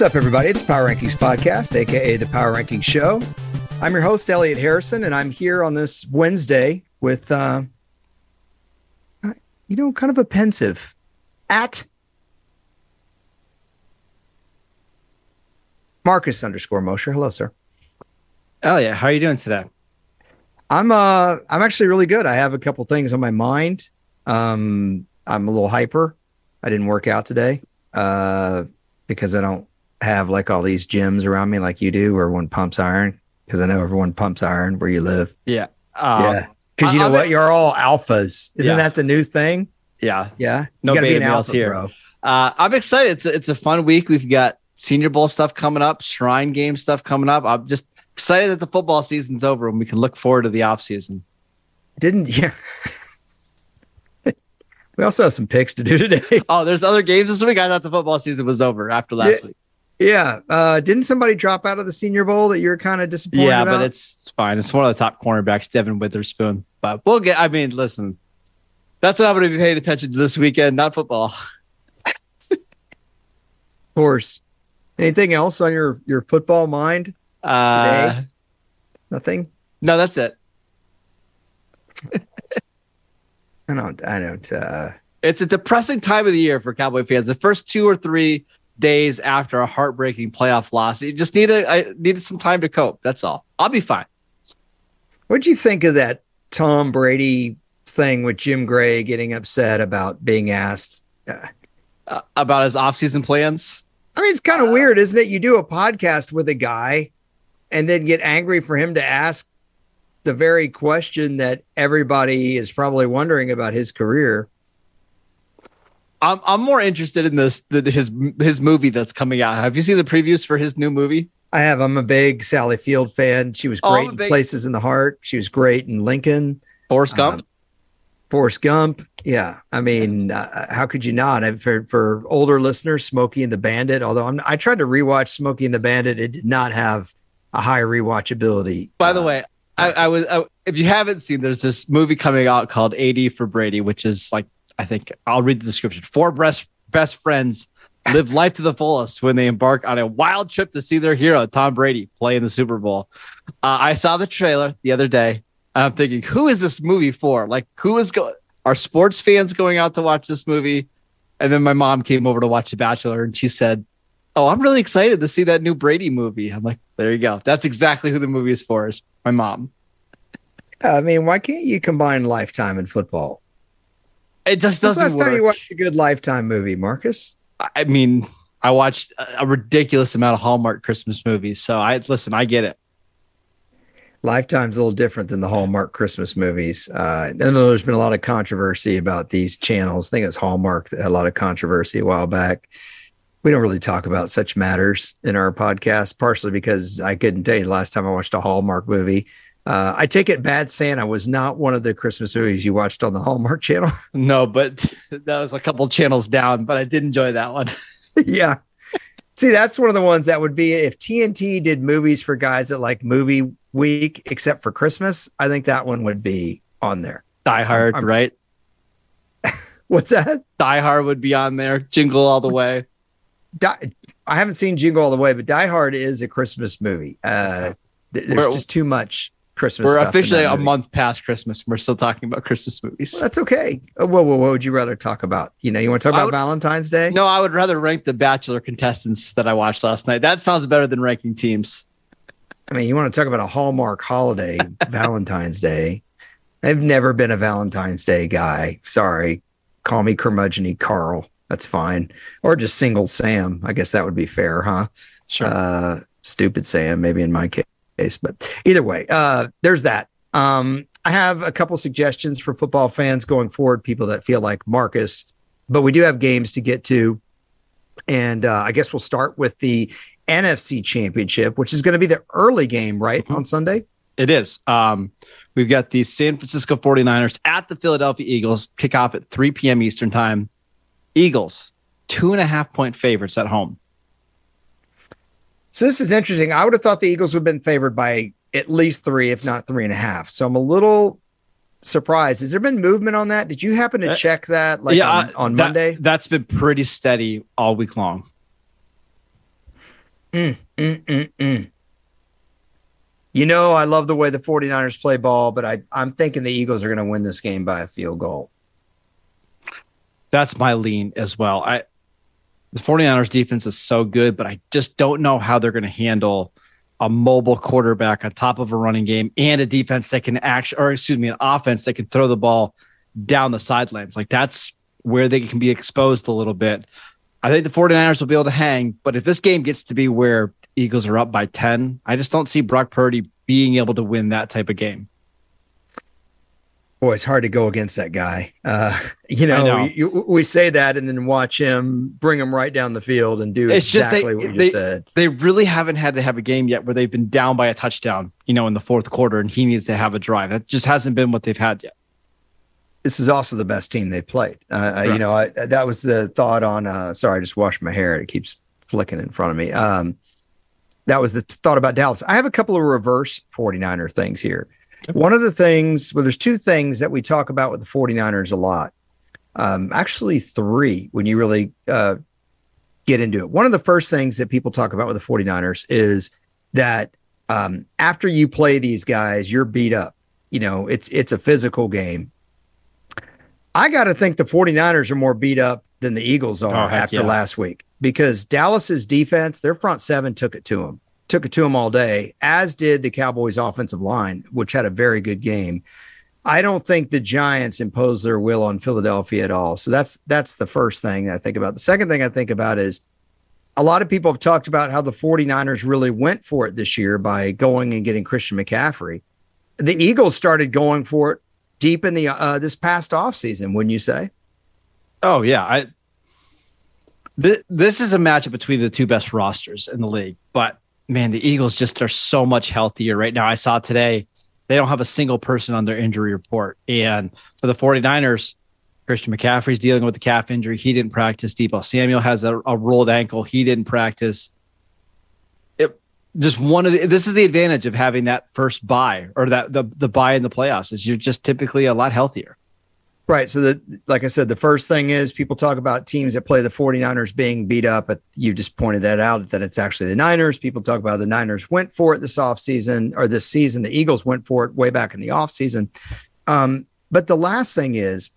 What's up, everybody? It's Power Rankings Podcast, aka the Power Rankings Show. I'm your host, Elliot Harrison, and I'm here on this Wednesday with, uh, you know, kind of a pensive at Marcus underscore Mosher. Hello, sir. Elliot, how are you doing today? I'm uh I'm actually really good. I have a couple things on my mind. Um, I'm a little hyper. I didn't work out today uh, because I don't have like all these gyms around me like you do, where everyone pumps iron. Because I know everyone pumps iron where you live. Yeah. Um, yeah. Because you know I'm- what? You're all alphas. Isn't Yeah. that the new thing? Yeah. Yeah. No gotta be alpha, here. bro. Uh, I'm excited. It's a, it's a fun week. We've got Senior Bowl stuff coming up, Shrine Game stuff coming up. I'm just excited that the football season's over and we can look forward to the off season. Didn't yeah. we also have some picks to do today. Oh, there's other games this week. I thought the football season was over after last Yeah. week. Yeah. Uh, didn't somebody drop out of the Senior Bowl that you're kind of disappointed Yeah, about? but it's it's fine. It's one of the top cornerbacks, Devin Witherspoon. But we'll get. I mean, listen, that's what I'm going to be paying attention to this weekend, not football. of course. Anything else on your your football mind? Uh, Nothing. no, that's it. I don't. I don't. Uh, It's a depressing time of the year for Cowboy fans. The first two or three days after a heartbreaking playoff loss, you just need a I needed some time to cope. That's all. I'll be fine. what'd you think of that Tom Brady thing with Jim Gray getting upset about being asked? Uh, Uh, about his offseason plans. I mean, it's kind of weird, isn't it? You do a podcast with a guy, and then get angry for him to ask the very question that everybody is probably wondering about his career. I'm I'm more interested in this the, his his movie that's coming out. Have you seen the previews for his new movie? I have. I'm a big Sally Field fan. She was Oh, great a in big- Places in the Heart. She was great in Lincoln. Forrest Gump. Um, Forrest Gump. Yeah. I mean, uh, how could you not? And for, for older listeners, Smokey and the Bandit, although I'm, I tried to rewatch Smokey and the Bandit, it did not have a high rewatchability. By the Uh, way, I, I was I, if you haven't seen, there's this movie coming out called 80 for Brady, which is like I think I'll read the description. Four best best friends live life to the fullest when they embark on a wild trip to see their hero Tom Brady play in the Super Bowl. Uh, I saw the trailer the other day. I'm thinking, who is this movie for? Like, who is going? Are sports fans going out to watch this movie? And then my mom came over to watch The Bachelor, and she said, "Oh, I'm really excited to see that new Brady movie." I'm like, "There you go. That's exactly who the movie is for." Is my mom. I mean, why can't you combine Lifetime and football? It just When's doesn't last time you watched a good Lifetime movie, Marcus? I mean, I watched a a ridiculous amount of Hallmark Christmas movies, so I listen. I get it. Lifetime's a little different than the Hallmark Christmas movies. Uh, I know there's been a lot of controversy about these channels. I think it was Hallmark that had a lot of controversy a while back. We don't really talk about such matters in our podcast, partially because I couldn't tell you the last time I watched a Hallmark movie. Uh, I take it Bad Santa was not one of the Christmas movies you watched on the Hallmark channel. No, but that was a couple channels down, but I did enjoy that one. yeah. See, that's one of the ones that would be if TNT did movies for guys that like movie week, except for Christmas. I think that one would be on there. Die Hard, I'm- right? What's that? Die Hard would be on there. Jingle all the way. Die, I haven't seen Jingle All the Way, but Die Hard is a Christmas movie. Uh, there's just too much Christmas. We're officially a month past Christmas. and We're still talking about Christmas movies. Well, that's okay. Uh, Well, well, what would you rather talk about? You know, you want to talk about would- Valentine's Day? No, I would rather rank the Bachelor contestants that I watched last night. That sounds better than ranking teams. I mean, you want to talk about a Hallmark holiday, Valentine's Day. I've never been a Valentine's Day guy. Sorry. Call me curmudgeon Carl. That's fine. Or just single Sam. I guess that would be fair, huh? Sure. Uh, stupid Sam, maybe in my case. But either way, uh, there's that. Um, I have a couple suggestions for football fans going forward, people that feel like Marcus, but we do have games to get to. And uh, I guess we'll start with the NFC Championship, which is going to be the early game, right? Mhm. On Sunday? It is. Um, we've got the San Francisco 49ers at the Philadelphia Eagles, kick off at 3 p.m. Eastern time. Eagles, two and a half point favorites at home. So this is interesting. I would have thought the Eagles would have been favored by at least three, if not three and a half. So I'm a little surprised. Has there been movement on that? Did you happen to Uh, check that like yeah, on, on that- Monday? That's been pretty steady all week long. Mm, mm, mm, mm. You know, I love the way the 49ers play ball, but I, I'm thinking the Eagles are going to win this game by a field goal. That's my lean as well. I the 49ers defense is so good, but I just don't know how they're going to handle a mobile quarterback on top of a running game and a defense that can actually, or excuse me, an offense that can throw the ball down the sidelines. Like that's where they can be exposed a little bit. I think the 49ers will be able to hang, but if this game gets to be where Eagles are up by 10, I just don't see Brock Purdy being able to win that type of game. Boy, it's hard to go against that guy. Uh, you know, know. You, we say that and then watch him bring him right down the field and do it's exactly they, what you they, said. They really haven't had to have a game yet where they've been down by a touchdown, you know, in the fourth quarter and he needs to have a drive. That just hasn't been what they've had yet. This is also the best team they played. Uh, uh you know, I, that was the thought on, uh, sorry, I just washed my hair. It keeps flicking in front of me. Um, that was the thought about Dallas. I have a couple of reverse 49er things here. One of the things, well, there's two things that we talk about with the 49ers a lot. Um, actually, three when you really uh, get into it. One of the first things that people talk about with the 49ers is that um, after you play these guys, you're beat up. You know, it's it's a physical game. I got to think the 49ers are more beat up than the Eagles are oh, after yeah. last week because Dallas's defense, their front seven took it to them took it to him all day, as did the Cowboys offensive line, which had a very good game. I don't think the Giants imposed their will on Philadelphia at all. So that's that's the first thing I think about. The second thing I think about is a lot of people have talked about how the 49ers really went for it this year by going and getting Christian McCaffrey. The Eagles started going for it deep in the uh, this past offseason, wouldn't you say? Oh yeah, I th- this is a matchup between the two best rosters in the league, but man, the Eagles just are so much healthier right now. I saw today they don't have a single person on their injury report. And for the 49ers, Christian McCaffrey's dealing with the calf injury. He didn't practice. Deebo Samuel has a, a rolled ankle. He didn't practice. It just one of the, this is the advantage of having that first bye or that the the bye in the playoffs is you're just typically a lot healthier. Right. So the like I said, the first thing is people talk about teams that play the 49ers being beat up, but you just pointed that out that it's actually the Niners. People talk about the Niners went for it this offseason or this season. The Eagles went for it way back in the offseason. Um, but the last thing is,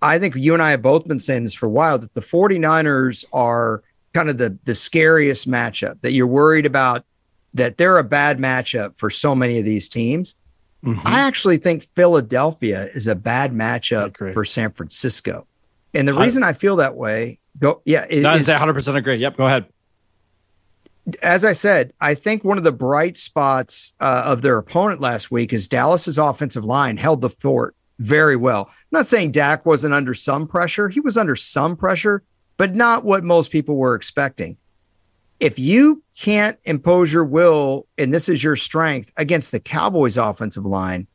I think you and I have both been saying this for a while that the 49ers are kind of the the scariest matchup that you're worried about that they're a bad matchup for so many of these teams. Mm-hmm. I actually think Philadelphia is a bad matchup for San Francisco. And the reason I, I feel that way, go yeah, is, is 100% agree. Yep, go ahead. As I said, I think one of the bright spots uh, of their opponent last week is Dallas's offensive line held the fort very well. I'm not saying Dak wasn't under some pressure. He was under some pressure, but not what most people were expecting if you can't impose your will and this is your strength against the Cowboys offensive line,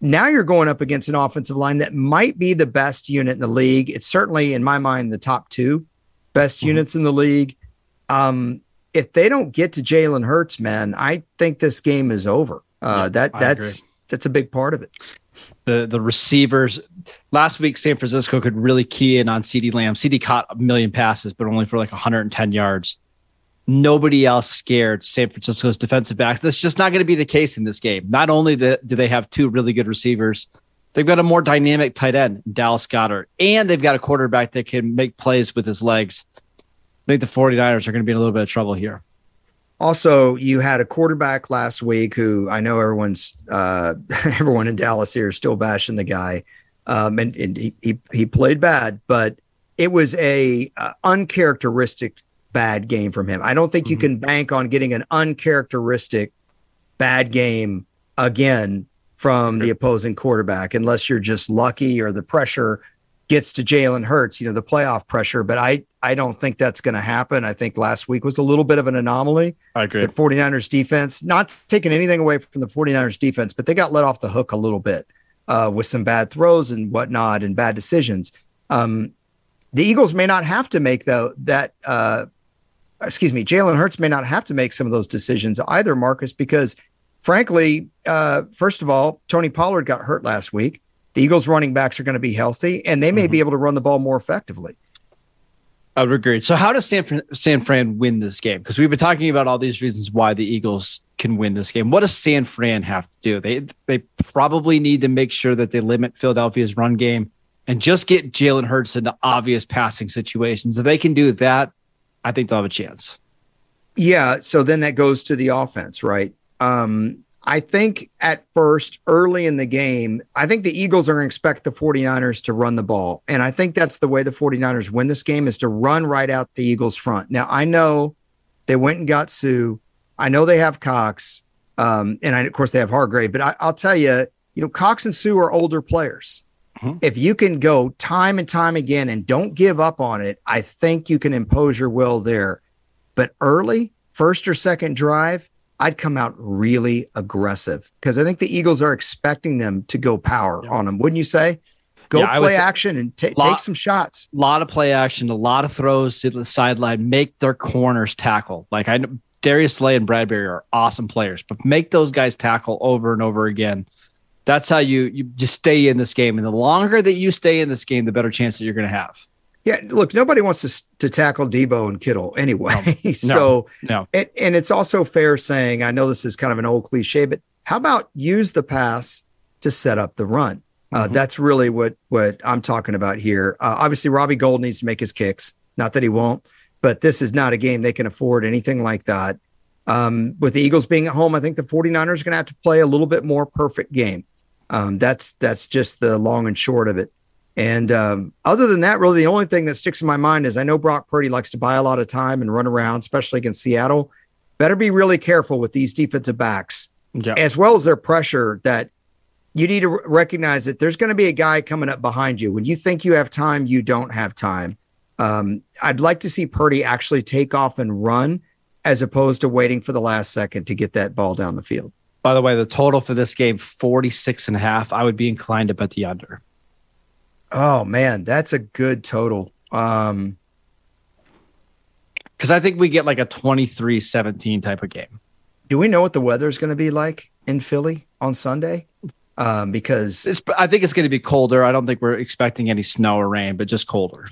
now you're going up against an offensive line that might be the best unit in the league. It's certainly, in my mind, the top two best mm-hmm. units in the league. Um, if they don't get to Jalen Hurts, man, I think this game is over. Uh, yeah, that that's that's a big part of it. The the receivers last week, San Francisco could really key in on CeeDee Lamb. CeeDee caught a million passes, but only for like 110 yards nobody else scared San Francisco's defensive backs. That's just not going to be the case in this game. Not only do they have two really good receivers, they've got a more dynamic tight end, Dallas Goedert, and they've got a quarterback that can make plays with his legs. I think the 49ers are going to be in a little bit of trouble here. Also, you had a quarterback last week who I know everyone's uh, everyone in Dallas here is still bashing the guy, um, and, and he, he, he played bad, but it was a uh, uncharacteristic bad game from him. I don't think mm-hmm. you can bank on getting an uncharacteristic bad game again from the opposing quarterback unless you're just lucky or the pressure gets to Jalen Hurts, you know, the playoff pressure. But I, I don't think that's going to happen. I think last week was a little bit of an anomaly. I agree. The 49ers defense, not taking anything away from the 49ers defense, but they got let off the hook a little bit uh, with some bad throws and whatnot and bad decisions. Um, the Eagles may not have to make though that uh, excuse me, Jalen Hurts may not have to make some of those decisions either, Marcus, because frankly, uh, first of all, Tony Pollard got hurt last week. The Eagles running backs are going to be healthy and they may mm-hmm. be able to run the ball more effectively. I would agree. So, how does San Fran, San Fran win this game? Because we've been talking about all these reasons why the Eagles can win this game. What does San Fran have to do? They they probably need to make sure that they limit Philadelphia's run game and just get Jalen Hurts into obvious passing situations. If they can do that, I think they'll have a chance. Yeah. So then that goes to the offense, right? Um, I think at first, early in the game, I think the Eagles are going to expect the 49ers to run the ball. And I think that's the way the 49ers win this game is to run right out the Eagles' front. Now, I know they went and got Suh. I know they have Cox. Um, and I, of course, they have Hargrave. But I, will tell you, you know, Cox and Suh are older players. Mm-hmm. If you can go time and time again and don't give up on it, I think you can impose your will there. But early, first or second drive, I'd come out really aggressive because I think the Eagles are expecting them to go power yeah. on them. Wouldn't you say? Go yeah, play action and t- lot, take some shots. A lot of play action, a lot of throws to the sideline. Make their corners tackle. Like I know Darius Slay and Bradberry are awesome players, but make those guys tackle over and over again. That's how you you just stay in this game. And the longer that you stay in this game, the better chance that you're going to have. Yeah, look, nobody wants to to tackle Deebo and Kittle anyway. No, so, no, and, and it's also fair saying, I know this is kind of an old cliche, but how about use the pass to set up the run? Uh, mm-hmm. That's really what what I'm talking about here. Uh, obviously, Robbie Gould needs to make his kicks. Not that he won't, but this is not a game they can afford anything like that. Um, with the Eagles being at home, I think the 49ers are going to have to play a little bit more perfect game. Um, that's that's just the long and short of it. And um, other than that, really, the only thing that sticks in my mind is I know Brock Purdy likes to buy a lot of time and run around, especially against Seattle. Better be really careful with these defensive backs, yeah. as well as their pressure. That you need to recognize that there's going to be a guy coming up behind you. When you think you have time, you don't have time. Um, I'd like to see Purdy actually take off and run as opposed to waiting for the last second to get that ball down the field. By the way, the total for this game, 46 and a half. I would be inclined to bet the under. Oh man, that's a good total. Um because I think we get like a 23-17 type of game. Do we know what the weather is going to be like in Philly on Sunday? Um, because it's, I think it's going to be colder. I don't think we're expecting any snow or rain, but just colder.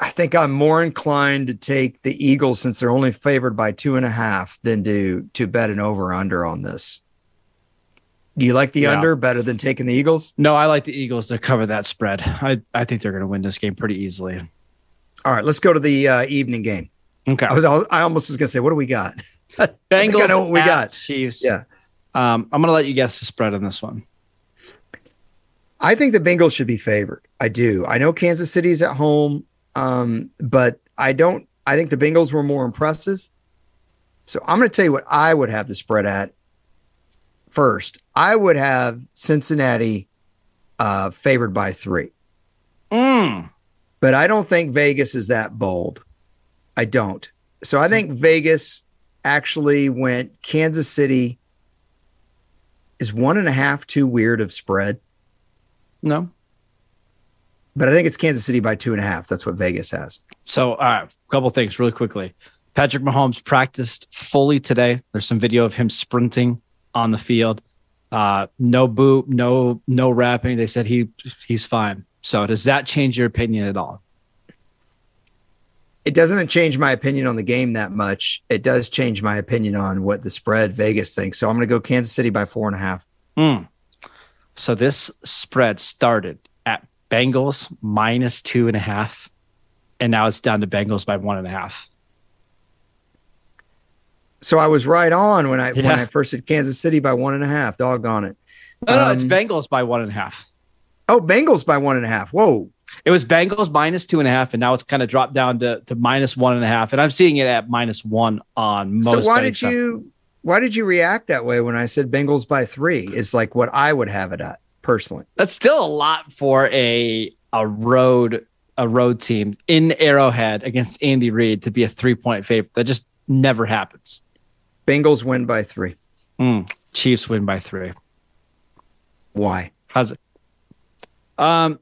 I think I'm more inclined to take the Eagles since they're only favored by two and a half than to to bet an over under on this. Do you like the yeah. under better than taking the Eagles? No, I like the Eagles to cover that spread. I, I think they're going to win this game pretty easily. All right, let's go to the uh, evening game. Okay. I was I almost was going to say, what do we got? Bengals. I, I know what we got. Chiefs. Yeah. Um, I'm going to let you guess the spread on this one. I think the Bengals should be favored. I do. I know Kansas City's at home, um, but I don't. I think the Bengals were more impressive. So I'm going to tell you what I would have the spread at first, I would have Cincinnati uh, favored by three. Mm. But I don't think Vegas is that bold. I don't. So I think Vegas actually went Kansas City is one and a half too weird of spread. No. But I think it's Kansas City by two and a half. That's what Vegas has. So, all right, a couple things really quickly. Patrick Mahomes practiced fully today. There's some video of him sprinting on the field. Uh, no boot, no no wrapping. They said he he's fine. So does that change your opinion at all? It doesn't change my opinion on the game that much. It does change my opinion on what the spread Vegas thinks. So I'm going to go Kansas City by four and a half. Mm. So this spread started at Bengals minus two and a half, and now it's down to Bengals by one and a half so I was right on when I yeah. when I first said Kansas City by one and a half. Doggone it. No, no, it's um, Bengals by one and a half. Oh, Bengals by one and a half. Whoa. It was Bengals minus two and a half, and now it's kind of dropped down to, to minus one and a half. And I'm seeing it at minus one on most. So why did you why did you react that way when I said Bengals by three? Is like what I would have it at personally. That's still a lot for a a road a road team in Arrowhead against Andy Reid to be a three point favorite. That just never happens. Bengals win by three. Mm, Chiefs win by three. Why? How's it? Um,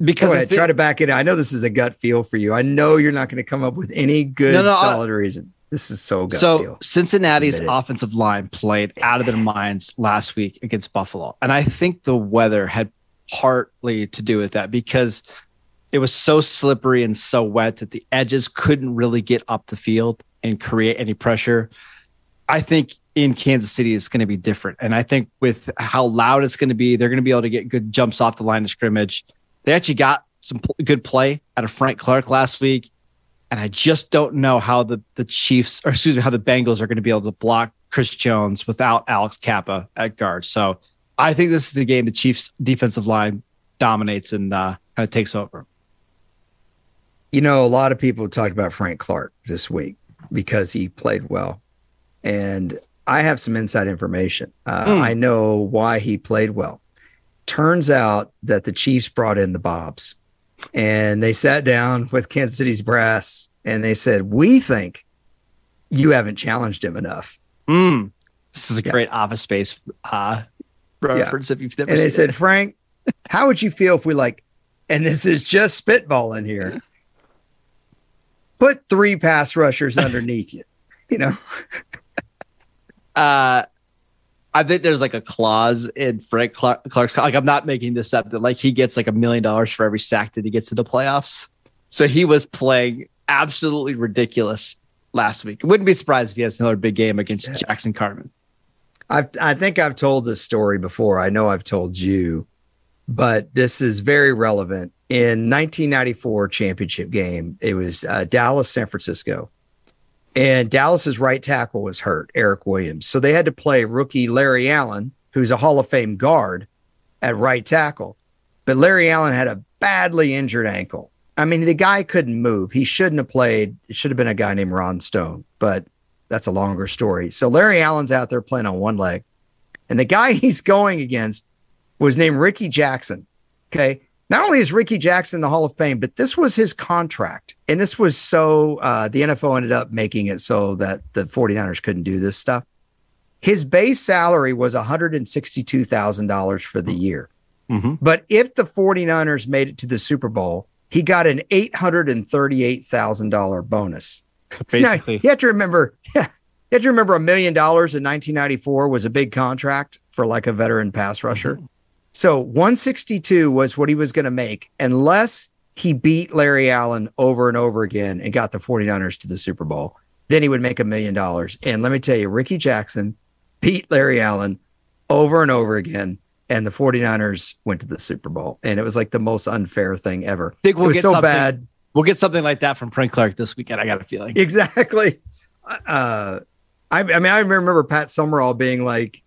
because ahead, try to back it. I know this is a gut feel for you. I know you're not going to come up with any good no, no, solid I, reason. This is so good. so. Cincinnati's offensive line played out of their minds last week against Buffalo, and I think the weather had partly to do with that because it was so slippery and so wet that the edges couldn't really get up the field and create any pressure. I think in Kansas City it's going to be different. And I think with how loud it's going to be, they're going to be able to get good jumps off the line of scrimmage. They actually got some pl- good play out of Frank Clark last week. And I just don't know how the, the Chiefs, or excuse me, how the Bengals are going to be able to block Chris Jones without Alex Cappa at guard. So I think this is the game the Chiefs defensive line dominates and uh, kind of takes over. You know, a lot of people talked about Frank Clark this week because he played well. And I have some inside information. Uh, mm. I know why he played well. Turns out that the Chiefs brought in the Bobs and they sat down with Kansas City's brass and they said, We think you haven't challenged him enough. Mm. This is a yeah. great office space uh, reference yeah. if you've never And they said, it. Frank, how would you feel if we like, and this is just spitballing here, put three pass rushers underneath you, you know? uh, I think there's like a clause in Frank Clark's like I'm not making this up that like he gets like a million dollars for every sack that he gets to the playoffs. So he was playing absolutely ridiculous last week. Wouldn't be surprised if he has another big game against yeah. Jackson Carman. i I think I've told this story before. I know I've told you, but this is very relevant. In 1994 championship game, it was uh, Dallas San Francisco and Dallas's right tackle was hurt, Eric Williams. So they had to play rookie Larry Allen, who's a Hall of Fame guard, at right tackle. But Larry Allen had a badly injured ankle. I mean, the guy couldn't move. He shouldn't have played. It should have been a guy named Ron Stone, but that's a longer story. So Larry Allen's out there playing on one leg. And the guy he's going against was named Rickey Jackson. Okay not only is Rickey Jackson in the Hall of Fame, but this was his contract. And this was so uh, the NFL ended up making it so that the 49ers couldn't do this stuff. His base salary was $162,000 for the year. Mm-hmm. But if the 49ers made it to the Super Bowl, he got an $838,000 bonus. basically, now, you have to remember, yeah, you have to remember a million dollars in 1994 was a big contract for like a veteran pass rusher. Mm-hmm. So 162 was what he was going to make unless he beat Larry Allen over and over again and got the 49ers to the Super Bowl. Then he would make a million dollars. And let me tell you, Rickey Jackson beat Larry Allen over and over again. And the 49ers went to the Super Bowl. And it was like the most unfair thing ever. I think we'll it was so bad. We'll get something like that from Frank Clark this weekend. I got a feeling. Exactly. Uh, I, I mean, I remember Pat Summerall being like,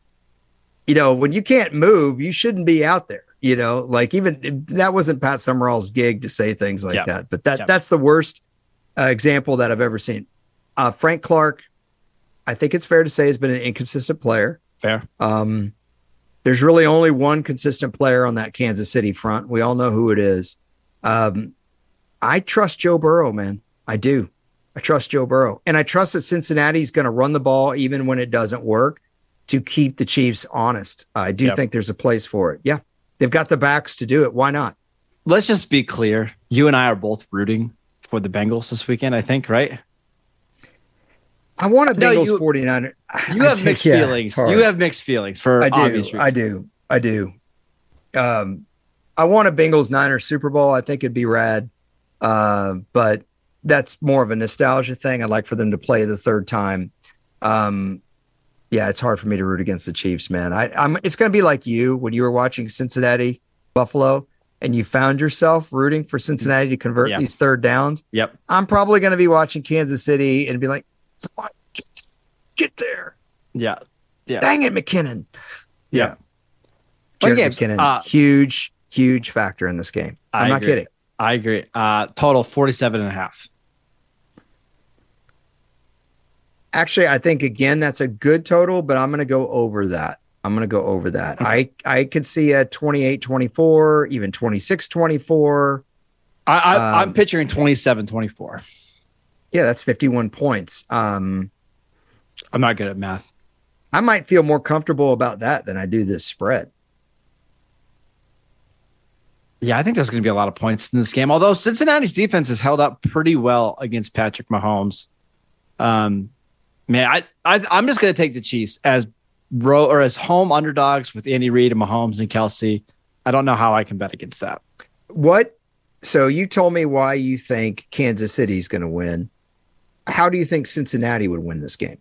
you know, when you can't move, you shouldn't be out there. You know, like even that wasn't Pat Summerall's gig to say things like yep. that, but that yep. that's the worst uh, example that I've ever seen. Uh, Frank Clark, I think it's fair to say, has been an inconsistent player. Fair. Um, there's really only one consistent player on that Kansas City front. We all know who it is. Um, I trust Joe Burrow, man. I do. I trust Joe Burrow, and I trust that Cincinnati's going to run the ball even when it doesn't work to keep the Chiefs honest. I do yep. think there's a place for it. Yeah. They've got the backs to do it. Why not? Let's just be clear. You and I are both rooting for the Bengals this weekend, I think, right? I want a Bengals you, 49er. You have mixed yeah, feelings. You have mixed feelings for I do. I do. I do. Um, I want a Bengals Niners Super Bowl. I think it'd be rad. Uh, but that's more of a nostalgia thing. I'd like for them to play the third time. Um, yeah, it's hard for me to root against the Chiefs, man. I, I'm. It's going to be like you when you were watching Cincinnati Buffalo, and you found yourself rooting for Cincinnati to convert yep. these third downs. Yep. I'm probably going to be watching Kansas City and be like, get, get there. Yeah. Yeah. Dang it, McKinnon. Yeah. Yeah. McKinnon, uh, huge, huge factor in this game. I'm I not agree. kidding. I agree. Uh, total 47 and a half. Actually, I think again that's a good total, but I'm going to go over that. I'm going to go over that. Okay. I I could see a 28 24, even 26 24. I, I am um, picturing 27 24. Yeah, that's 51 points. Um I'm not good at math. I might feel more comfortable about that than I do this spread. Yeah, I think there's going to be a lot of points in this game. Although Cincinnati's defense has held up pretty well against Patrick Mahomes. Um, Man, I, I I'm just gonna take the Chiefs as row or as home underdogs with Andy Reid and Mahomes and Kelce. I don't know how I can bet against that. What So you told me why you think Kansas City is going to win. How do you think Cincinnati would win this game?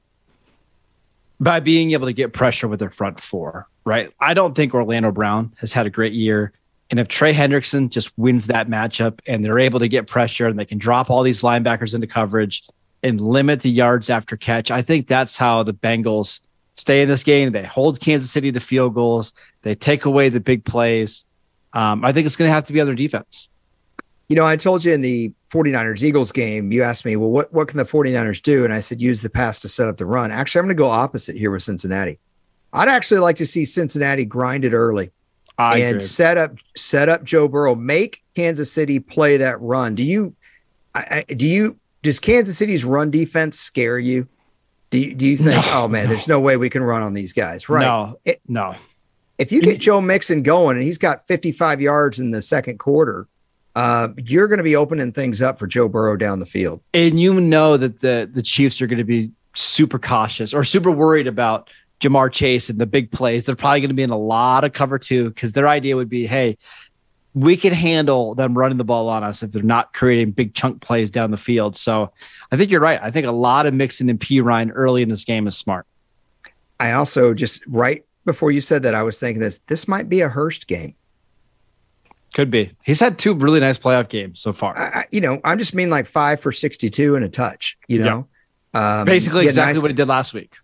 By being able to get pressure with their front four, right? I don't think Orlando Brown has had a great year. And if Trey Hendrickson just wins that matchup and they're able to get pressure and they can drop all these linebackers into coverage and limit the yards after catch, I think that's how the Bengals stay in this game. They hold Kansas City to field goals, they take away the big plays. Um, I think it's going to have to be other defense. You know, I told you in the 49ers Eagles game, you asked me, well, what, what can the 49ers do? And I said, use the pass to set up the run. Actually, I'm going to go opposite here with Cincinnati. I'd actually like to see Cincinnati grind it early I and agree. set up set up Joe Burrow, make Kansas City play that run. Do you I, do you does Kansas City's run defense scare you? Do you, do you think, no, oh man, no. there's no way we can run on these guys? Right. No, it, no. If you get Joe Mixon going and he's got 55 yards in the second quarter, uh, you're going to be opening things up for Joe Burrow down the field. And you know that the the Chiefs are going to be super cautious or super worried about Ja'Marr Chase and the big plays. They're probably going to be in a lot of cover two because their idea would be, hey, we can handle them running the ball on us if they're not creating big chunk plays down the field. So I think you're right. I think a lot of Mixon and Perine early in this game is smart. I also just right before you said that, I was thinking this. This might be a Hurst game. Could be. He's had two really nice playoff games so far. I, you know, I'm just mean like five for 62 and a touch. You know, yeah. um, basically exactly nice, what he did last week.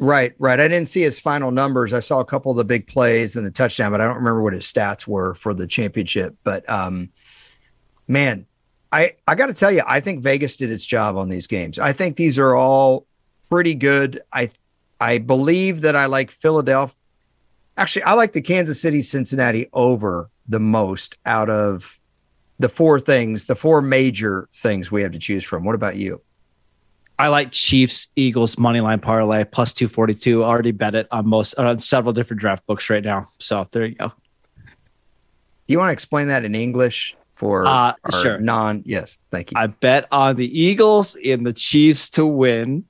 Right, right. I didn't see his final numbers. I saw a couple of the big plays and the touchdown, but I don't remember what his stats were for the championship. But um, man, I I got to tell you, I think Vegas did its job on these games. I think these are all pretty good. I I believe that I like Philadelphia. Actually, I like the Kansas City Cincinnati over the most out of the four things, the four major things we have to choose from. What about you? I like Chiefs Eagles money line parlay plus 242. Already bet it on most on several different draft books right now. So there you go. Do you want to explain that in English for uh, sure. non? Yes, thank you. I bet on the Eagles and the Chiefs to win,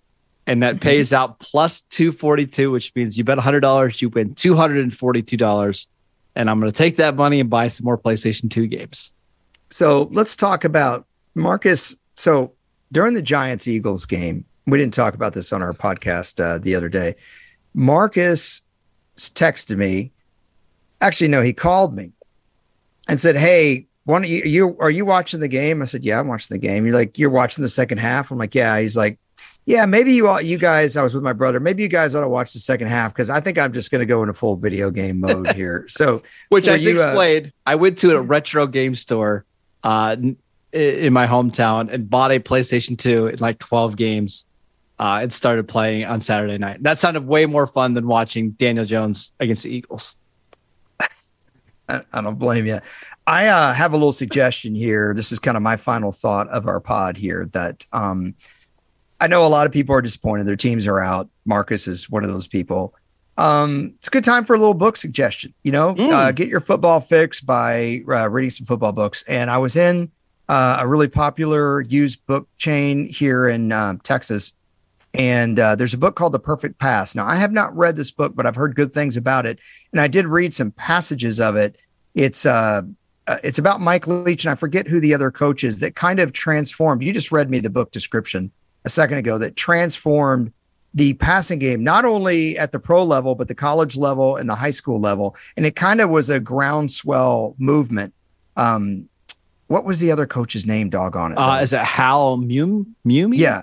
and that pays out plus 242, which means you bet $100, you win $242. And I'm going to take that money and buy some more PlayStation 2 games. So let's talk about Marcus. So during the Giants Eagles game, we didn't talk about this on our podcast uh, the other day. Marcus texted me. Actually, no, he called me and said, "Hey, one you, you are you watching the game?" I said, "Yeah, I'm watching the game." You're like, "You're watching the second half?" I'm like, "Yeah." He's like, "Yeah, maybe you all, you guys." I was with my brother. Maybe you guys ought to watch the second half because I think I'm just going to go in a full video game mode here. So, which I you, explained, uh, I went to a retro game store. Uh, in my hometown and bought a PlayStation 2 in like 12 games uh, and started playing on Saturday night. That sounded way more fun than watching Daniel Jones against the Eagles. I, I don't blame you. I uh, have a little suggestion here. This is kind of my final thought of our pod here that um, I know a lot of people are disappointed. Their teams are out. Marcus is one of those people. Um, it's a good time for a little book suggestion. You know, mm. uh, get your football fix by uh, reading some football books. And I was in uh, a really popular used book chain here in uh, Texas. And uh, there's a book called The Perfect Pass. Now, I have not read this book, but I've heard good things about it. And I did read some passages of it. It's uh, uh, it's about Mike Leach, and I forget who the other coach is that kind of transformed. You just read me the book description a second ago that transformed the passing game, not only at the pro level, but the college level and the high school level. And it kind of was a groundswell movement. Um, what was the other coach's name? Dog on it. Uh, is it Hal Mumme? Mumme? Yeah,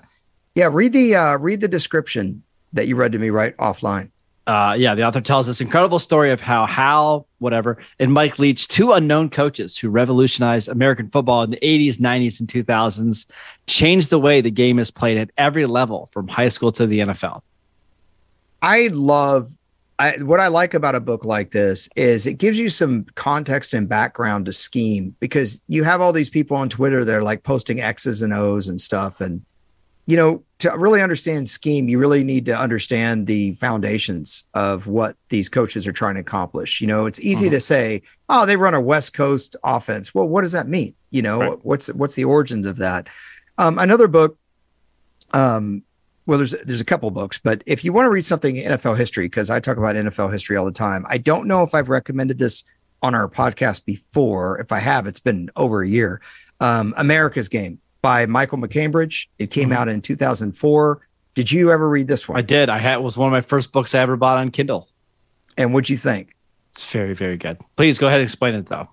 yeah. Read the uh, read the description that you read to me right offline. Uh, yeah, the author tells this incredible story of how Hal, whatever, and Mike Leach, two unknown coaches who revolutionized American football in the 80s, 90s, and 2000s, changed the way the game is played at every level from high school to the NFL. I love I, what I like about a book like this is it gives you some context and background to scheme because you have all these people on Twitter that are like posting X's and O's and stuff. And, you know, to really understand scheme, you really need to understand the foundations of what these coaches are trying to accomplish. You know, it's easy uh-huh. to say, oh, they run a West Coast offense. Well, what does that mean? You know, right. what's what's the origins of that? Um, another book um, well, there's there's a couple books, but if you want to read something NFL history, because I talk about NFL history all the time, I don't know if I've recommended this on our podcast before. If I have, it's been over a year. Um, America's Game by Michael MacCambridge. It came Mhm. out in 2004. Did you ever read this one? I did. I had it was one of my first books I ever bought on Kindle. and what'd you think? It's very, very good. Please go ahead and explain it though.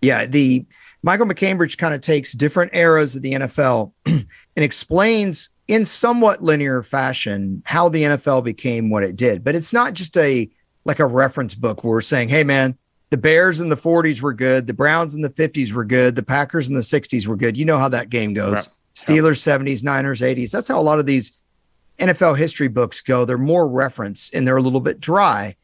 Yeah, the Michael MacCambridge kind of takes different eras of the NFL and explains in somewhat linear fashion how the NFL became what it did. But it's not just a like a reference book where we're saying, "Hey, man, the Bears in the 40s were good, the Browns in the 50s were good, the Packers in the 60s were good." You know how that game goes. Right. Steelers 70s, Niners 80s. That's how a lot of these NFL history books go. They're more reference and they're a little bit dry.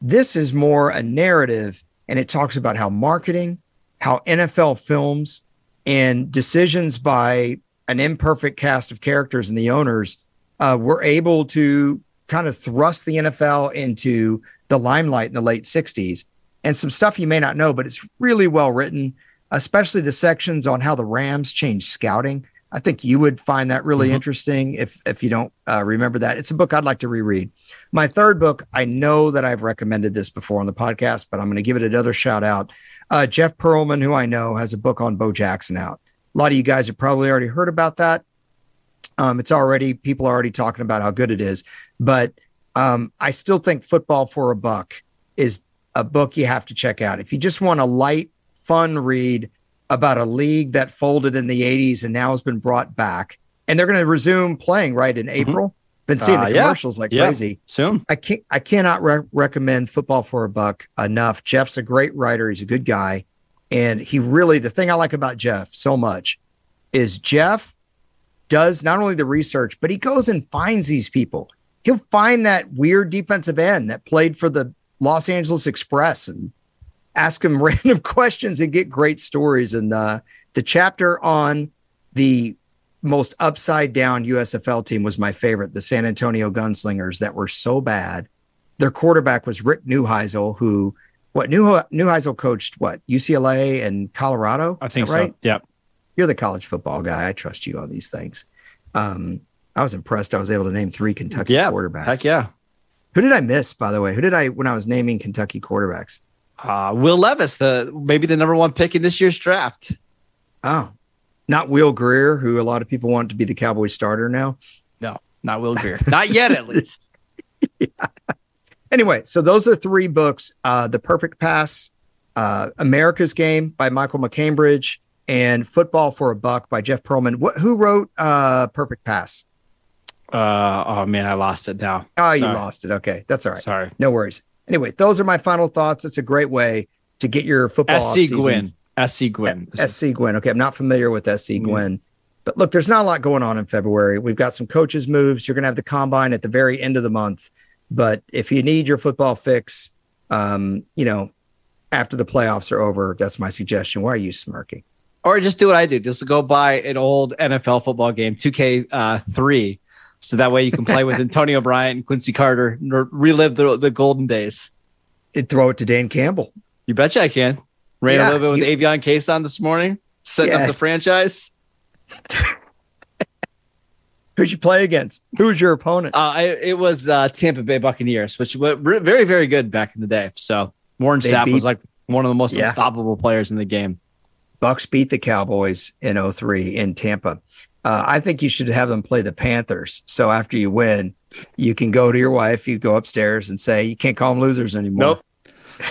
This is more a narrative and it talks about how marketing, how NFL films and decisions by an imperfect cast of characters and the owners uh, were able to kind of thrust the NFL into the limelight in the late 60s. And some stuff you may not know, but it's really well written, especially the sections on how the Rams changed scouting. I think you would find that really Mhm. interesting if if you don't uh, remember that. It's a book I'd like to reread. My third book, I know that I've recommended this before on the podcast, but I'm going to give it another shout out. Uh, Jeff Pearlman, who I know, has a book on Bo Jackson out. A lot of you guys have probably already heard about that. Um, it's already people are already talking about how good it is, but um, I still think Football for a Buck is a book you have to check out if you just want a light, fun read about a league that folded in the 80s and now has been brought back, and they're going to resume playing right in April. Been seeing Uh, the yeah. commercials like Yeah. crazy. Soon. I can't I cannot re- recommend football for a buck enough. Jeff's a great writer. He's a good guy, and he really the thing I like about Jeff so much is Jeff does not only the research, but he goes and finds these people. He'll find that weird defensive end that played for the Los Angeles Express and ask him random questions and get great stories. And uh, the chapter on the most upside down USFL team was my favorite, the San Antonio Gunslingers that were so bad. Their quarterback was Rick Neuheisel, who what New Neuheisel coached what UCLA and Colorado. I think right. so. Yep. You're the college football guy. I trust you on these things. Um, I was impressed. I was able to name three Kentucky Yeah, quarterbacks. Heck yeah. Who did I miss, by the way? Who did I when I was naming Kentucky quarterbacks? Uh, Will Levis, the maybe the number one pick in this year's draft. Oh, not Will Grier, who a lot of people want to be the Cowboys starter now. No, not Will Grier. Not yet, at least. Anyway, so those are three books: uh, "The Perfect Pass," uh, "America's Game" by Michael MacCambridge, and "Football for a Buck" by Jeff Pearlman. What, who wrote uh, "Perfect Pass"? Uh, oh man, I lost it now. Oh, you Sorry. lost it. Okay, that's all right. Sorry. No worries. Anyway, those are my final thoughts. It's a great way to get your football SC. Gwynne. SC Gwynne. SC Gwynne. Okay, I'm not familiar with SC Mm. Gwynne. But look, there's not a lot going on in February. We've got some coaches' moves. You're going to have the combine at the very end of the month. But if you need your football fix, um, you know, after the playoffs are over, that's my suggestion. Why are you smirking? Or just do what I do. Just go buy an old NFL football game, 2K uh, three, so that way you can play with Antonio Bryant and Quincy Carter, and relive the, the golden days. And throw it to Dan Campbell. You betcha I can. Ran Yeah, a little bit with you- Avion Case on this morning, setting Yeah. up the franchise. Who'd you play against? Who was your opponent? Uh, I, it was uh, Tampa Bay Buccaneers, which were very, very good back in the day. So Warren They Sapp beat- was like one of the most Yeah. unstoppable players in the game. Bucks beat the Cowboys in 03 in Tampa. Uh, I think you should have them play the Panthers. So after you win, you can go to your wife, you go upstairs and say, you can't call them losers anymore. Nope.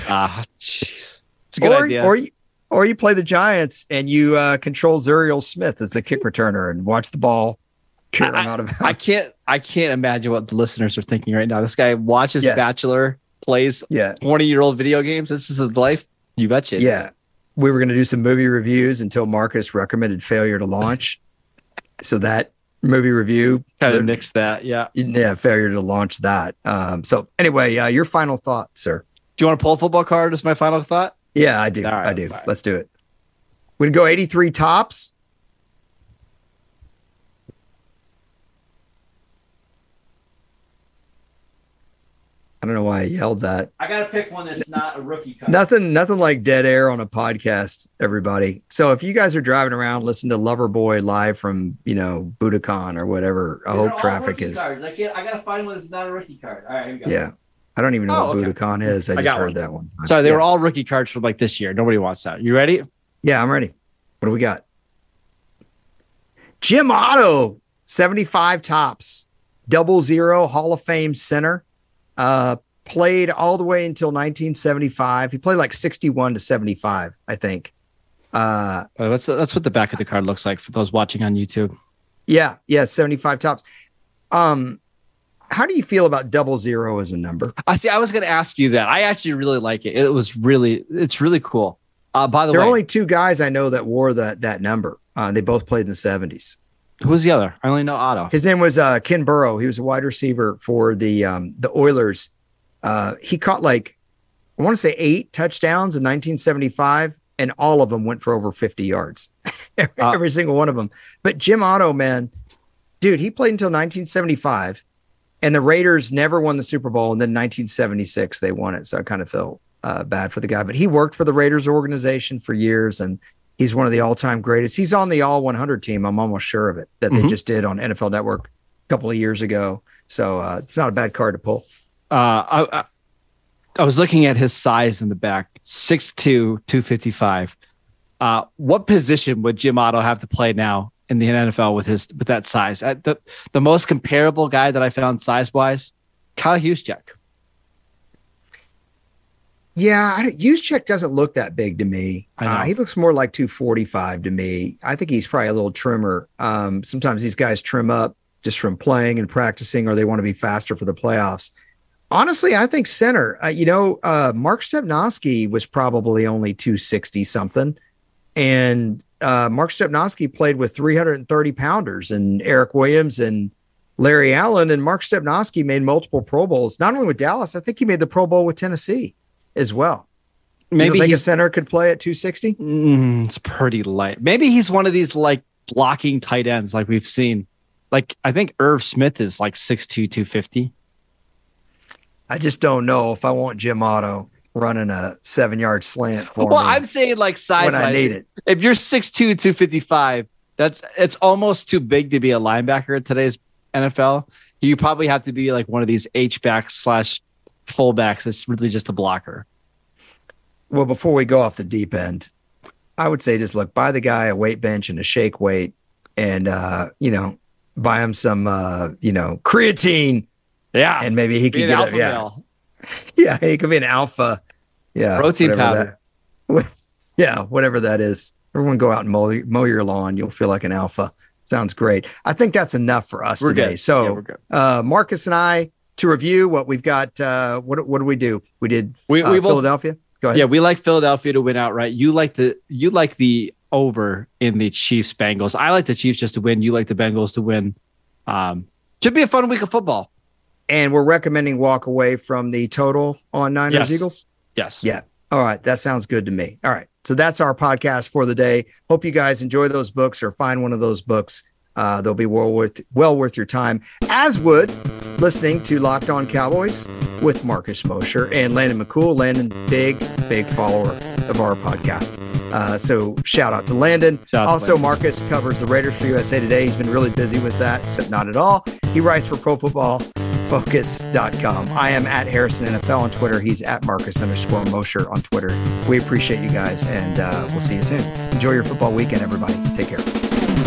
Ah, jeez. It's a good or, idea. Or, you- or you play the Giants and you uh, control Zuriel Smith as the kick returner and watch the ball carry him out of I can't. I can't imagine what the listeners are thinking right now. This guy watches Yeah. Bachelor, plays Yeah. twenty-year-old video games. This is his life. You betcha. Yeah. We were going to do some movie reviews until Marcus recommended failure to launch. so that movie review, kind of nix that. Yeah. yeah, failure to launch that. Um, so anyway, uh, your final thought, sir. Do you want to pull a football card? Is my final thought. Yeah, I do. Right, I do. fine. Let's do it. We'd go 83 Topps. I don't know why I yelled that. I gotta pick one that's not a rookie card. Nothing, nothing like dead air on a podcast, everybody. So if you guys are driving around, listen to Loverboy live from, you know, Budokan or whatever. I hope traffic is. I can't. I gotta find one that's not a rookie card. All right, here we go. Yeah. I don't even know Oh, what okay. Budokan is. I, I just got heard one. that one. Sorry, they yeah. were all rookie cards from like this year. Nobody wants that. You ready? Yeah, I'm ready. What do we got? Jim Otto, 75 Topps, double zero Hall of Fame center. Uh, played all the way until 1975. He played like 61 to 75, I think. Uh, Uh, that's that's what the back of the card looks like for those watching on YouTube. yeah, yeah, 75 Topps. Um, how do you feel about double zero as a number? I see. I was going to ask you that. I actually really like it. It was really, it's really cool. Uh, by the There way, there are only two guys I know that wore that that number. Uh, they both played in the 70s. Who was the other? I only know Otto. His name was uh, Ken Burrough. He was a wide receiver for the um, the Oilers. Uh, he caught like I want to say eight touchdowns in 1975, and all of them went for over 50 yards. every, Uh, every single one of them. But Jim Otto, man, dude, he played until 1975, and the Raiders never won the Super Bowl. And then 1976 they won it, so I kind of felt uh, bad for the guy. But he worked for the Raiders organization for years, and he's one of the all-time greatest. He's on the All 100 team. I'm almost sure of it that they Mhm. just did on NFL Network a couple of years ago. So uh, it's not a bad card to pull. Uh, I, I, I was looking at his size in the back 6'2, 255. Uh, what position would Jim Otto have to play now in the NFL with his with that size? Uh, the, the most comparable guy that I found size wise, Kyle Juszczyk. Yeah, I, Juszczyk doesn't look that big to me. I know. Uh, he looks more like 245 to me. I think he's probably a little trimmer. Um, sometimes these guys trim up just from playing and practicing, or they want to be faster for the playoffs. Honestly, I think center. Uh, you know, uh, Mark Stepnoski was probably only 260 something, and uh, Mark Stepnoski played with 330 pounders, and Eric Williams and Larry Allen, and Mark Stepnoski made multiple Pro Bowls. Not only with Dallas, I think he made the Pro Bowl with Tennessee as well. Maybe think a center could play at 260? Mm, it's pretty light. Maybe he's one of these like blocking tight ends like we've seen. Like I think Irv Smith is like 6'2, 250. I just don't know if I want Jim Otto running a seven yard slant for Well, me I'm saying like size when I need it. If you're 6'2, 255, that's it's almost too big to be a linebacker in today's NFL. You probably have to be like one of these H back slash fullbacks that's really just a blocker. Well, before we go off the deep end, I would say just look, buy the guy a weight bench and a shake weight and, uh, you know, buy him some, uh, you know, creatine Yeah. and maybe he could get alpha a, yeah, male. yeah, he could be an alpha. Yeah. Protein powder. that- yeah. Whatever that is. Everyone go out and mow, mow your lawn. You'll feel like an alpha. Sounds great. I think that's enough for us We're today. good. So, Yeah, uh, Marcus and I to review what we've got. Uh, what what do we do? We did We, uh, we both Philadelphia. Go ahead. Yeah, we like Philadelphia to win outright. You like the you like the over in the Chiefs Bengals. I like the Chiefs just to win. You like the Bengals to win. Um, should be a fun week of football. And we're recommending walk away from the total on Niners Yes. Eagles. Yes. Yeah. All right. That sounds good to me. All right. So that's our podcast for the day. Hope you guys enjoy those books or find one of those books. Uh, they'll be well worth well worth your time, as would listening to Locked On Cowboys with Marcus Mosher and Landon McCool. Landon, big, big follower of our podcast. Uh, so shout out to Landon. Shout out to also, Marcus covers the Raiders for USA Today. He's been really busy with that, except not at all. He writes for Pro Football focus.com. I am at Harrison NFL on Twitter. He's at Marcus underscore Mosher on Twitter. We appreciate you guys and uh, we'll see you soon. Enjoy your football weekend, everybody. Take care.